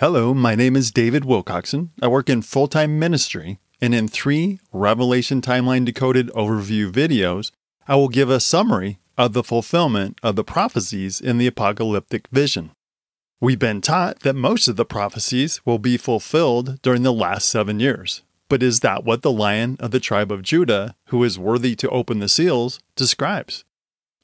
Hello, my name is David Wilcoxon. I work in full time ministry, and in three Revelation Timeline Decoded overview videos, I will give a summary of the fulfillment of the prophecies in the apocalyptic vision. We've been taught that most of the prophecies will be fulfilled during the last seven years. But is that what the lion of the tribe of Judah, who is worthy to open the seals, describes?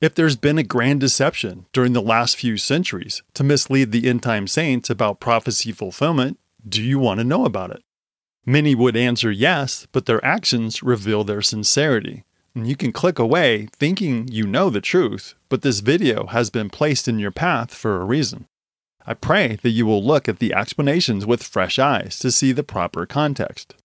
If there's been a grand deception during the last few centuries to mislead the end time saints about prophecy fulfillment, do you want to know about it? Many would answer yes, but their actions reveal their sincerity. And you can click away thinking you know the truth, but this video has been placed in your path for a reason. I pray that you will look at the explanations with fresh eyes to see the proper context.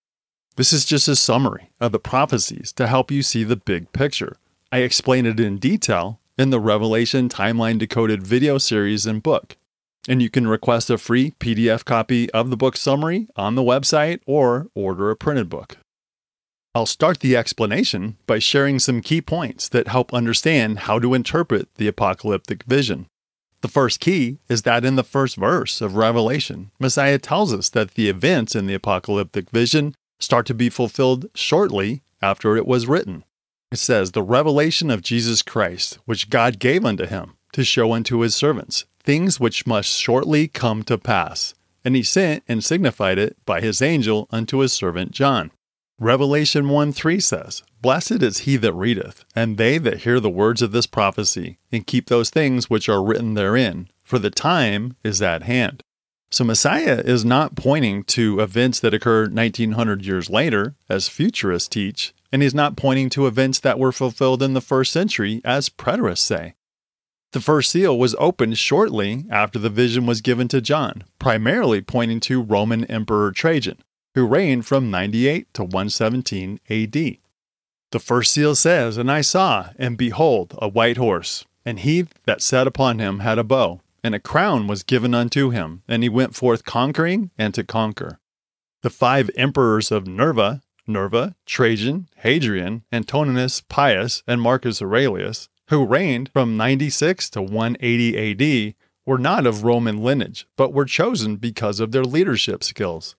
This is just a summary of the prophecies to help you see the big picture I explain it in detail in the Revelation Timeline Decoded video series and book. And you can request a free PDF copy of the book summary on the website or order a printed book. I'll start the explanation by sharing some key points that help understand how to interpret the apocalyptic vision. The first key is that in the first verse of Revelation, Messiah tells us that the events in the apocalyptic vision start to be fulfilled shortly after it was written. It says, The revelation of Jesus Christ, which God gave unto him, to show unto his servants, things which must shortly come to pass. And he sent and signified it by his angel unto his servant John. Revelation 1 3 says, Blessed is he that readeth, and they that hear the words of this prophecy, and keep those things which are written therein, for the time is at hand. So Messiah is not pointing to events that occurred 1900 years later, as futurists teach, and he's not pointing to events that were fulfilled in the first century, as preterists say. The first seal was opened shortly after the vision was given to John, primarily pointing to Roman Emperor Trajan, who reigned from 98 to 117 AD. The first seal says, And I saw, and behold, a white horse, and he that sat upon him had a bow, and a crown was given unto him, and he went forth conquering and to conquer. The five emperors of Nerva Nerva, Trajan, Hadrian, Antoninus Pius, and Marcus Aurelius, who reigned from 96 to 180 AD, were not of Roman lineage, but were chosen because of their leadership skills.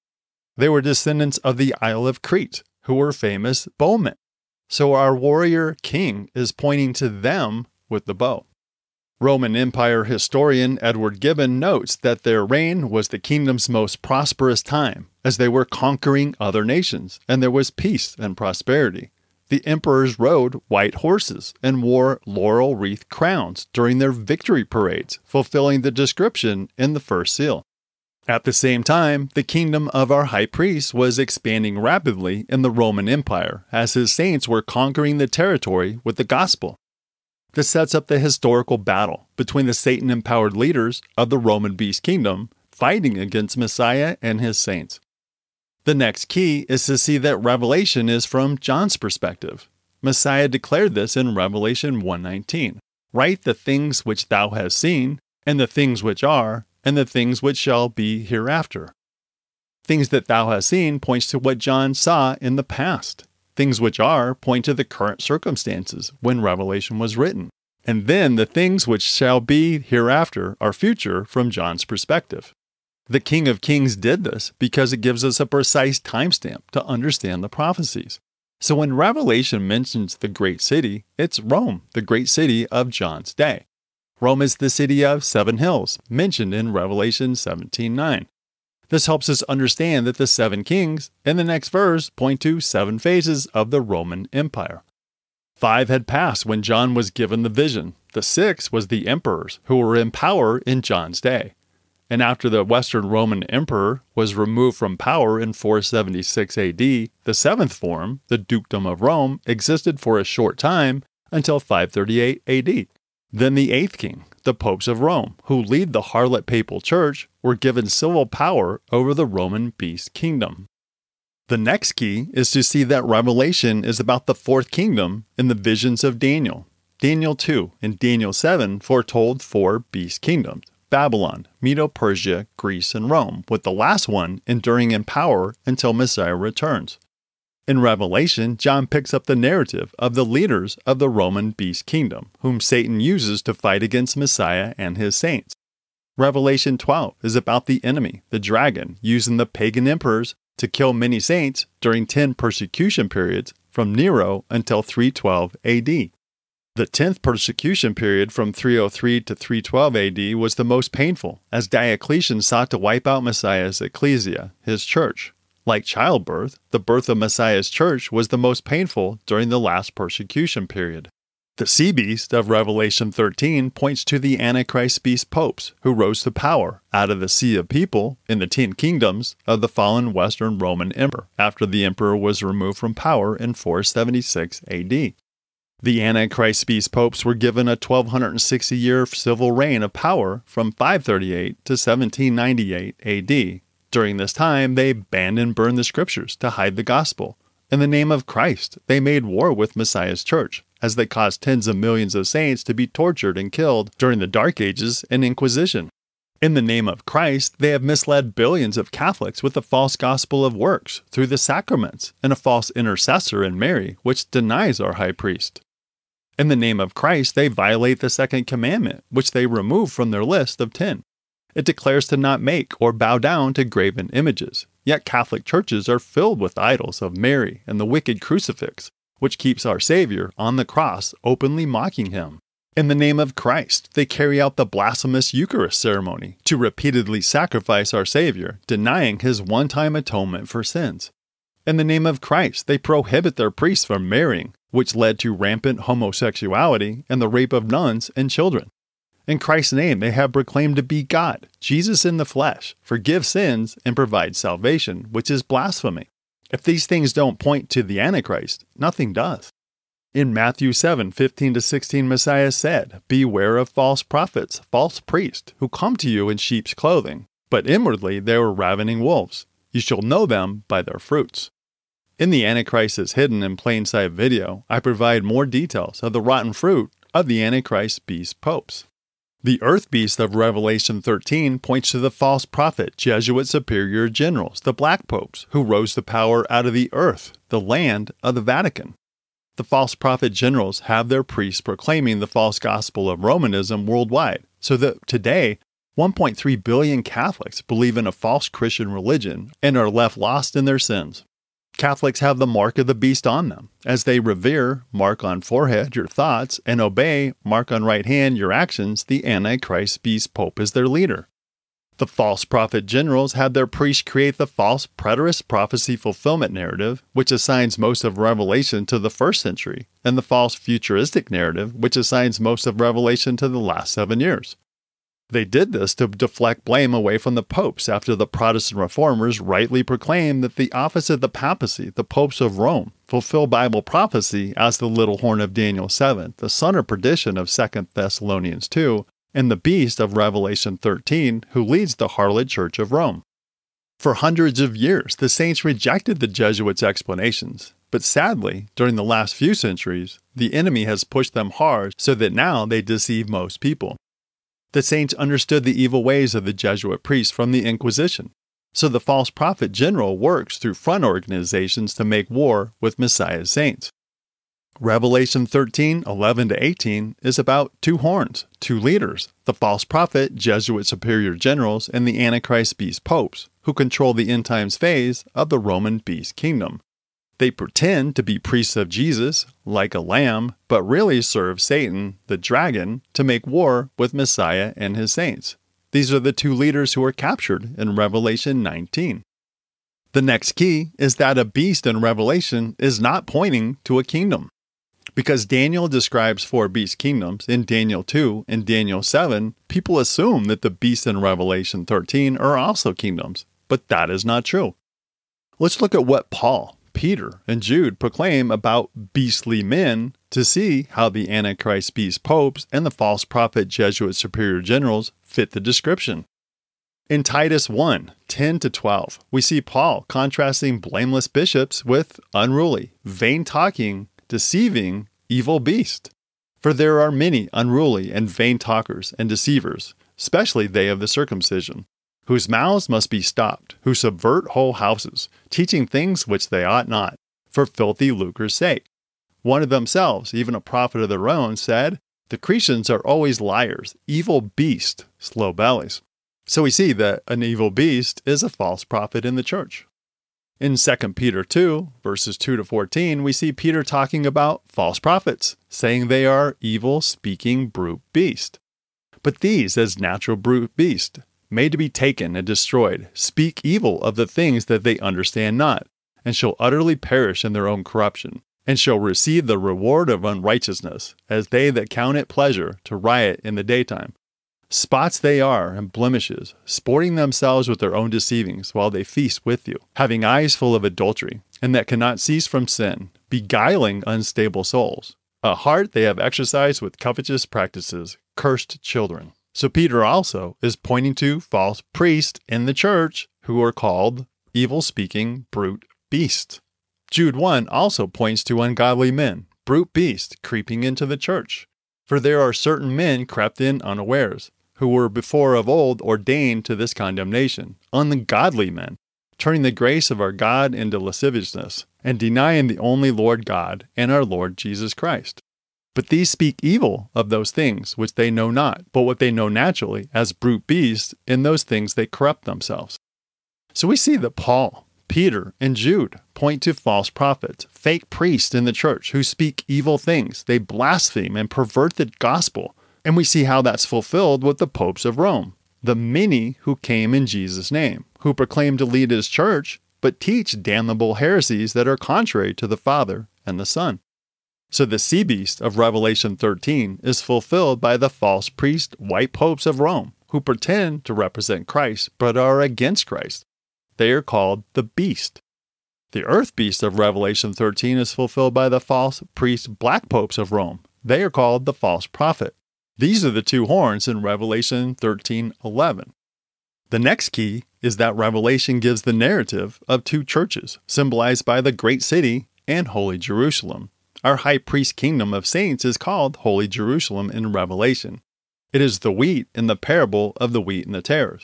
They were descendants of the Isle of Crete, who were famous bowmen. So our warrior king is pointing to them with the bow. Roman Empire historian Edward Gibbon notes that their reign was the kingdom's most prosperous time, as they were conquering other nations, and there was peace and prosperity. The emperors rode white horses and wore laurel wreath crowns during their victory parades, fulfilling the description in the first seal. At the same time, the kingdom of our high priest was expanding rapidly in the Roman Empire as his saints were conquering the territory with the gospel. This sets up the historical battle between the Satan empowered leaders of the Roman beast kingdom fighting against Messiah and his saints. The next key is to see that Revelation is from John's perspective. Messiah declared this in Revelation 1:19. Write the things which thou hast seen, and the things which are, and the things which shall be hereafter. Things that thou hast seen points to what John saw in the past. Things which are point to the current circumstances when Revelation was written. And then the things which shall be hereafter are future from John's perspective. The King of Kings did this because it gives us a precise timestamp to understand the prophecies. So when Revelation mentions the great city, it's Rome, the great city of John's day. Rome is the city of seven hills, mentioned in Revelation 17:9. This helps us understand that the seven kings in the next verse point to seven phases of the Roman Empire. Five had passed when John was given the vision. The sixth was the emperors who were in power in John's day. And after the Western Roman emperor was removed from power in 476 AD, the seventh form, the Dukedom of Rome, existed for a short time until 538 AD. Then the eighth king, the popes of Rome, who lead the harlot papal church, were given civil power over the Roman beast kingdom. The next key is to see that Revelation is about the fourth kingdom in the visions of Daniel. Daniel 2 and Daniel 7 foretold four beast kingdoms Babylon, Medo Persia, Greece, and Rome, with the last one enduring in power until Messiah returns. In Revelation, John picks up the narrative of the leaders of the Roman beast kingdom, whom Satan uses to fight against Messiah and his saints. Revelation 12 is about the enemy, the dragon, using the pagan emperors to kill many saints during 10 persecution periods from Nero until 312 AD. The 10th persecution period from 303 to 312 AD was the most painful, as Diocletian sought to wipe out Messiah's ecclesia, his church. Like childbirth, the birth of Messiah's church was the most painful during the last persecution period. The sea beast of Revelation 13 points to the Antichrist beast popes who rose to power out of the sea of people in the ten kingdoms of the fallen Western Roman Emperor after the emperor was removed from power in 476 AD. The Antichrist beast popes were given a 1260 year civil reign of power from 538 to 1798 AD. During this time, they banned and burned the scriptures to hide the gospel. In the name of Christ, they made war with Messiah's church, as they caused tens of millions of saints to be tortured and killed during the Dark Ages and Inquisition. In the name of Christ, they have misled billions of Catholics with a false gospel of works through the sacraments and a false intercessor in Mary, which denies our high priest. In the name of Christ, they violate the second commandment, which they remove from their list of ten. It declares to not make or bow down to graven images. Yet Catholic churches are filled with idols of Mary and the wicked crucifix, which keeps our Savior on the cross openly mocking him. In the name of Christ, they carry out the blasphemous Eucharist ceremony to repeatedly sacrifice our Savior, denying his one time atonement for sins. In the name of Christ, they prohibit their priests from marrying, which led to rampant homosexuality and the rape of nuns and children. In Christ's name, they have proclaimed to be God, Jesus in the flesh, forgive sins, and provide salvation, which is blasphemy. If these things don't point to the Antichrist, nothing does. In Matthew 7 15 to 16, Messiah said, Beware of false prophets, false priests, who come to you in sheep's clothing, but inwardly they are ravening wolves. You shall know them by their fruits. In the Antichrist is Hidden in Plain Sight video, I provide more details of the rotten fruit of the Antichrist beast popes. The earth beast of Revelation 13 points to the false prophet, Jesuit superior generals, the black popes, who rose to power out of the earth, the land of the Vatican. The false prophet generals have their priests proclaiming the false gospel of Romanism worldwide, so that today 1.3 billion Catholics believe in a false Christian religion and are left lost in their sins. Catholics have the mark of the beast on them, as they revere, mark on forehead your thoughts, and obey, mark on right hand your actions, the Antichrist beast pope as their leader. The false prophet generals have their priests create the false preterist prophecy fulfillment narrative, which assigns most of Revelation to the first century, and the false futuristic narrative, which assigns most of Revelation to the last seven years. They did this to deflect blame away from the popes after the Protestant reformers rightly proclaimed that the office of the papacy, the popes of Rome, fulfill Bible prophecy as the little horn of Daniel 7, the son of perdition of 2 Thessalonians 2, and the beast of Revelation 13, who leads the harlot church of Rome. For hundreds of years, the saints rejected the Jesuits' explanations, but sadly, during the last few centuries, the enemy has pushed them hard so that now they deceive most people. The saints understood the evil ways of the Jesuit priests from the Inquisition. So the false prophet general works through front organizations to make war with Messiah's saints. Revelation 13, 11 to 18 is about two horns, two leaders, the false prophet, Jesuit superior generals, and the Antichrist beast popes, who control the end times phase of the Roman beast kingdom. They pretend to be priests of Jesus, like a lamb, but really serve Satan, the dragon, to make war with Messiah and his saints. These are the two leaders who are captured in Revelation 19. The next key is that a beast in Revelation is not pointing to a kingdom. Because Daniel describes four beast kingdoms in Daniel 2 and Daniel 7, people assume that the beasts in Revelation 13 are also kingdoms, but that is not true. Let's look at what Paul, Peter and Jude proclaim about beastly men to see how the Antichrist beast popes and the false prophet Jesuit superior generals fit the description. In Titus 1 10 to 12, we see Paul contrasting blameless bishops with unruly, vain talking, deceiving, evil beasts. For there are many unruly and vain talkers and deceivers, especially they of the circumcision whose mouths must be stopped, who subvert whole houses, teaching things which they ought not, for filthy lucre's sake. One of themselves, even a prophet of their own, said, The Cretans are always liars, evil beasts, slow bellies. So we see that an evil beast is a false prophet in the church. In 2 Peter 2, verses 2 to 14, we see Peter talking about false prophets, saying they are evil speaking brute beast. But these, as natural brute beast, made to be taken and destroyed, speak evil of the things that they understand not, and shall utterly perish in their own corruption, and shall receive the reward of unrighteousness, as they that count it pleasure to riot in the daytime. Spots they are and blemishes, sporting themselves with their own deceivings while they feast with you, having eyes full of adultery, and that cannot cease from sin, beguiling unstable souls. A heart they have exercised with covetous practices, cursed children. So Peter also is pointing to false priests in the church who are called evil speaking brute beasts. Jude 1 also points to ungodly men, brute beasts, creeping into the church. For there are certain men crept in unawares, who were before of old ordained to this condemnation, ungodly men, turning the grace of our God into lasciviousness, and denying the only Lord God and our Lord Jesus Christ. But these speak evil of those things which they know not, but what they know naturally, as brute beasts, in those things they corrupt themselves. So we see that Paul, Peter, and Jude point to false prophets, fake priests in the church who speak evil things. They blaspheme and pervert the gospel and we see how that's fulfilled with the popes of Rome, the many who came in Jesus' name, who proclaim to lead his church, but teach damnable heresies that are contrary to the Father and the Son. So the sea beast of Revelation 13 is fulfilled by the false priest white popes of Rome, who pretend to represent Christ but are against Christ. They are called the beast. The earth beast of Revelation 13 is fulfilled by the false priest black popes of Rome. They are called the false prophet. These are the two horns in Revelation 13:11. The next key is that Revelation gives the narrative of two churches, symbolized by the great city and Holy Jerusalem. Our high priest kingdom of saints is called Holy Jerusalem in Revelation. It is the wheat in the parable of the wheat and the tares.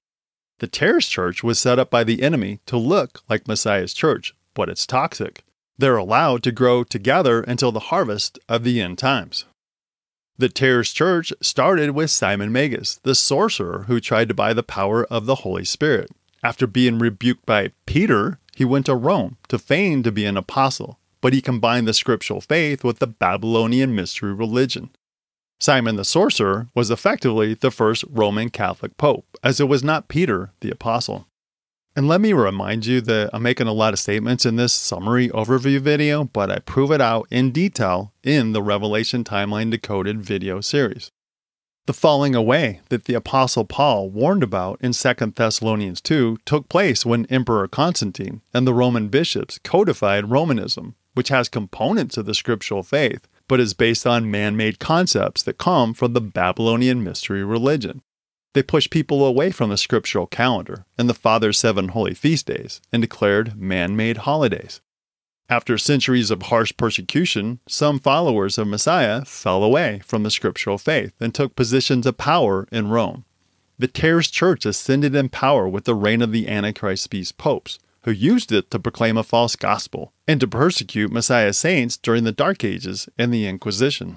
The tares church was set up by the enemy to look like Messiah's church, but it's toxic. They're allowed to grow together until the harvest of the end times. The Tares Church started with Simon Magus, the sorcerer who tried to buy the power of the Holy Spirit. After being rebuked by Peter, he went to Rome to feign to be an apostle, but he combined the scriptural faith with the Babylonian mystery religion. Simon the sorcerer was effectively the first Roman Catholic pope, as it was not Peter the apostle. And let me remind you that I'm making a lot of statements in this summary overview video, but I prove it out in detail in the Revelation Timeline Decoded video series. The falling away that the Apostle Paul warned about in 2 Thessalonians 2 took place when Emperor Constantine and the Roman bishops codified Romanism, which has components of the scriptural faith, but is based on man made concepts that come from the Babylonian mystery religion. They pushed people away from the scriptural calendar and the Father's seven holy feast days and declared man made holidays. After centuries of harsh persecution, some followers of Messiah fell away from the scriptural faith and took positions of power in Rome. The Tares Church ascended in power with the reign of the Antichrist beast popes, who used it to proclaim a false gospel and to persecute Messiah's saints during the Dark Ages and the Inquisition.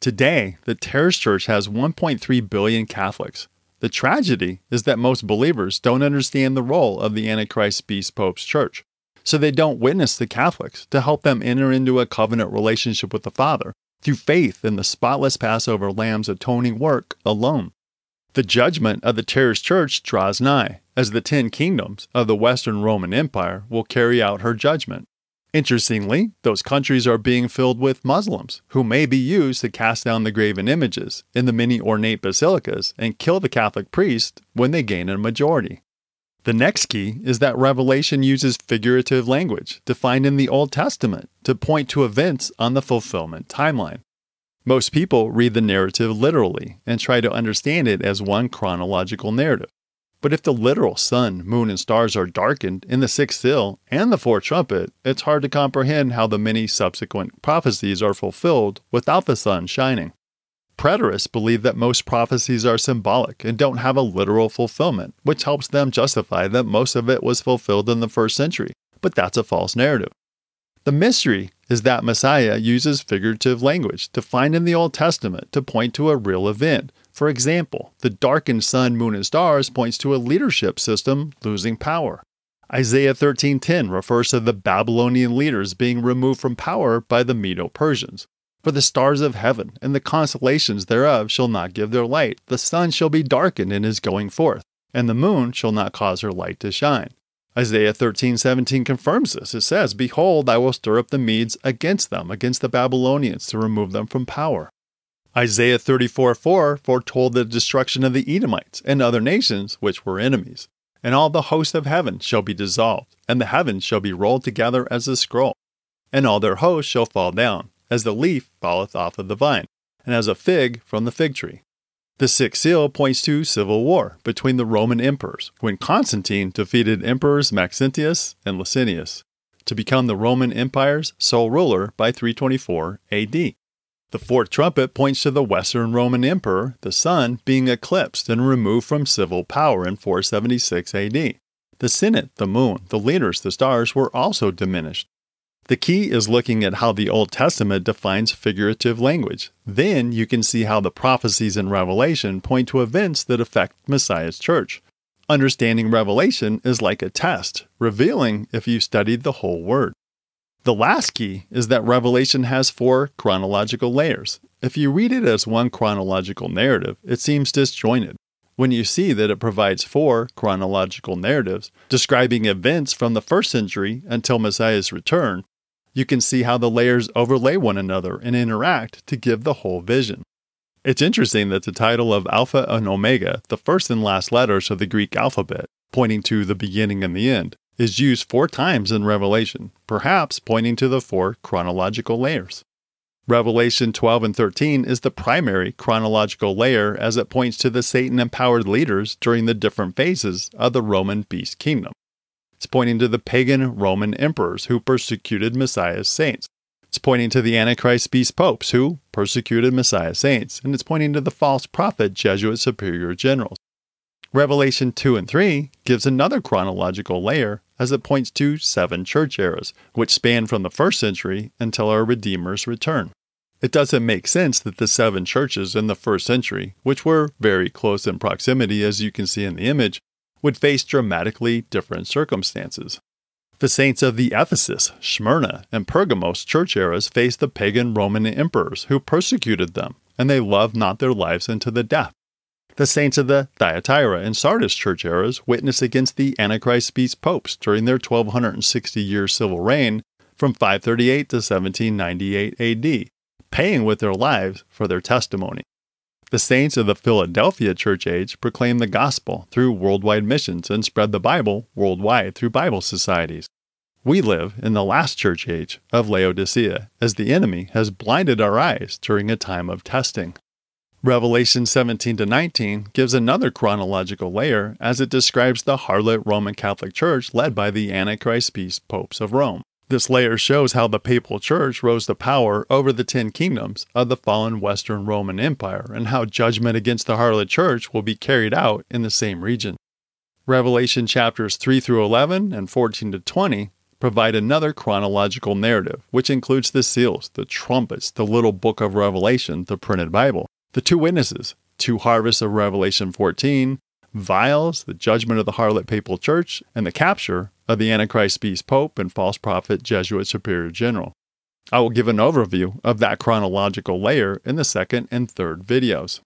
Today, the Tares Church has 1.3 billion Catholics, the tragedy is that most believers don't understand the role of the Antichrist Beast Pope's church, so they don't witness the Catholics to help them enter into a covenant relationship with the Father through faith in the spotless Passover lamb's atoning work alone. The judgment of the Tares Church draws nigh, as the ten kingdoms of the Western Roman Empire will carry out her judgment. Interestingly, those countries are being filled with Muslims, who may be used to cast down the graven images in the many ornate basilicas and kill the Catholic priest when they gain a majority. The next key is that Revelation uses figurative language defined in the Old Testament to point to events on the fulfillment timeline. Most people read the narrative literally and try to understand it as one chronological narrative. But if the literal sun, moon, and stars are darkened in the sixth seal and the fourth trumpet, it's hard to comprehend how the many subsequent prophecies are fulfilled without the sun shining. Preterists believe that most prophecies are symbolic and don't have a literal fulfillment, which helps them justify that most of it was fulfilled in the first century, but that's a false narrative. The mystery is that Messiah uses figurative language defined in the Old Testament to point to a real event For example, the darkened sun, moon, and stars points to a leadership system losing power. Isaiah 13:10 refers to the Babylonian leaders being removed from power by the Medo-Persians. For the stars of heaven and the constellations thereof shall not give their light. The sun shall be darkened in his going forth, and the moon shall not cause her light to shine. Isaiah 13:17 confirms this. It says, "Behold, I will stir up the Medes against them, against the Babylonians, to remove them from power." Isaiah 34:4 foretold the destruction of the Edomites and other nations which were enemies. And all the host of heaven shall be dissolved, and the heavens shall be rolled together as a scroll. And all their hosts shall fall down, as the leaf falleth off of the vine, and as a fig from the fig tree. The sixth seal points to civil war between the Roman emperors, when Constantine defeated emperors Maxentius and Licinius to become the Roman Empire's sole ruler by 324 AD. The fourth trumpet points to the Western Roman Emperor, the sun, being eclipsed and removed from civil power in 476 AD. The Senate, the moon, the leaders, the stars were also diminished. The key is looking at how the Old Testament defines figurative language. Then you can see how the prophecies in Revelation point to events that affect Messiah's church. Understanding Revelation is like a test, revealing if you studied the whole Word. The last key is that Revelation has four chronological layers. If you read it as one chronological narrative, it seems disjointed. When you see that it provides four chronological narratives describing events from the first century until Messiah's return, you can see how the layers overlay one another and interact to give the whole vision. It's interesting that the title of Alpha and Omega, the first and last letters of the Greek alphabet, pointing to the beginning and the end, is used four times in Revelation, perhaps pointing to the four chronological layers. Revelation 12 and 13 is the primary chronological layer as it points to the Satan empowered leaders during the different phases of the Roman beast kingdom. It's pointing to the pagan Roman emperors who persecuted Messiah's saints. It's pointing to the Antichrist beast popes who persecuted Messiah's saints. And it's pointing to the false prophet Jesuit superior generals. Revelation 2 and 3 gives another chronological layer as it points to seven church eras, which span from the first century until our Redeemer's return. It doesn't make sense that the seven churches in the first century, which were very close in proximity as you can see in the image, would face dramatically different circumstances. The saints of the Ephesus, Smyrna, and Pergamos church eras faced the pagan Roman emperors who persecuted them, and they loved not their lives unto the death. The saints of the Thyatira and Sardis church eras witnessed against the Antichrist beast popes during their 1260 year civil reign from 538 to 1798 AD, paying with their lives for their testimony. The saints of the Philadelphia church age proclaimed the gospel through worldwide missions and spread the Bible worldwide through Bible societies. We live in the last church age of Laodicea, as the enemy has blinded our eyes during a time of testing. Revelation 17 to 19 gives another chronological layer as it describes the harlot Roman Catholic Church led by the Antichrist beast popes of Rome. This layer shows how the papal church rose to power over the ten kingdoms of the fallen Western Roman Empire and how judgment against the harlot church will be carried out in the same region. Revelation chapters 3 through 11 and 14 to 20 provide another chronological narrative, which includes the seals, the trumpets, the little book of Revelation, the printed Bible, the two witnesses, two harvests of Revelation 14, vials, the judgment of the harlot papal church, and the capture of the Antichrist beast pope and false prophet Jesuit superior general. I will give an overview of that chronological layer in the second and third videos.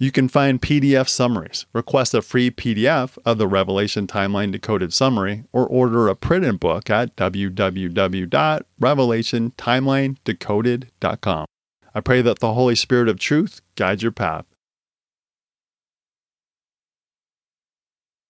You can find PDF summaries, request a free PDF of the Revelation Timeline Decoded Summary, or order a printed book at www.revelationtimelinedecoded.com. I pray that the Holy Spirit of truth guides your path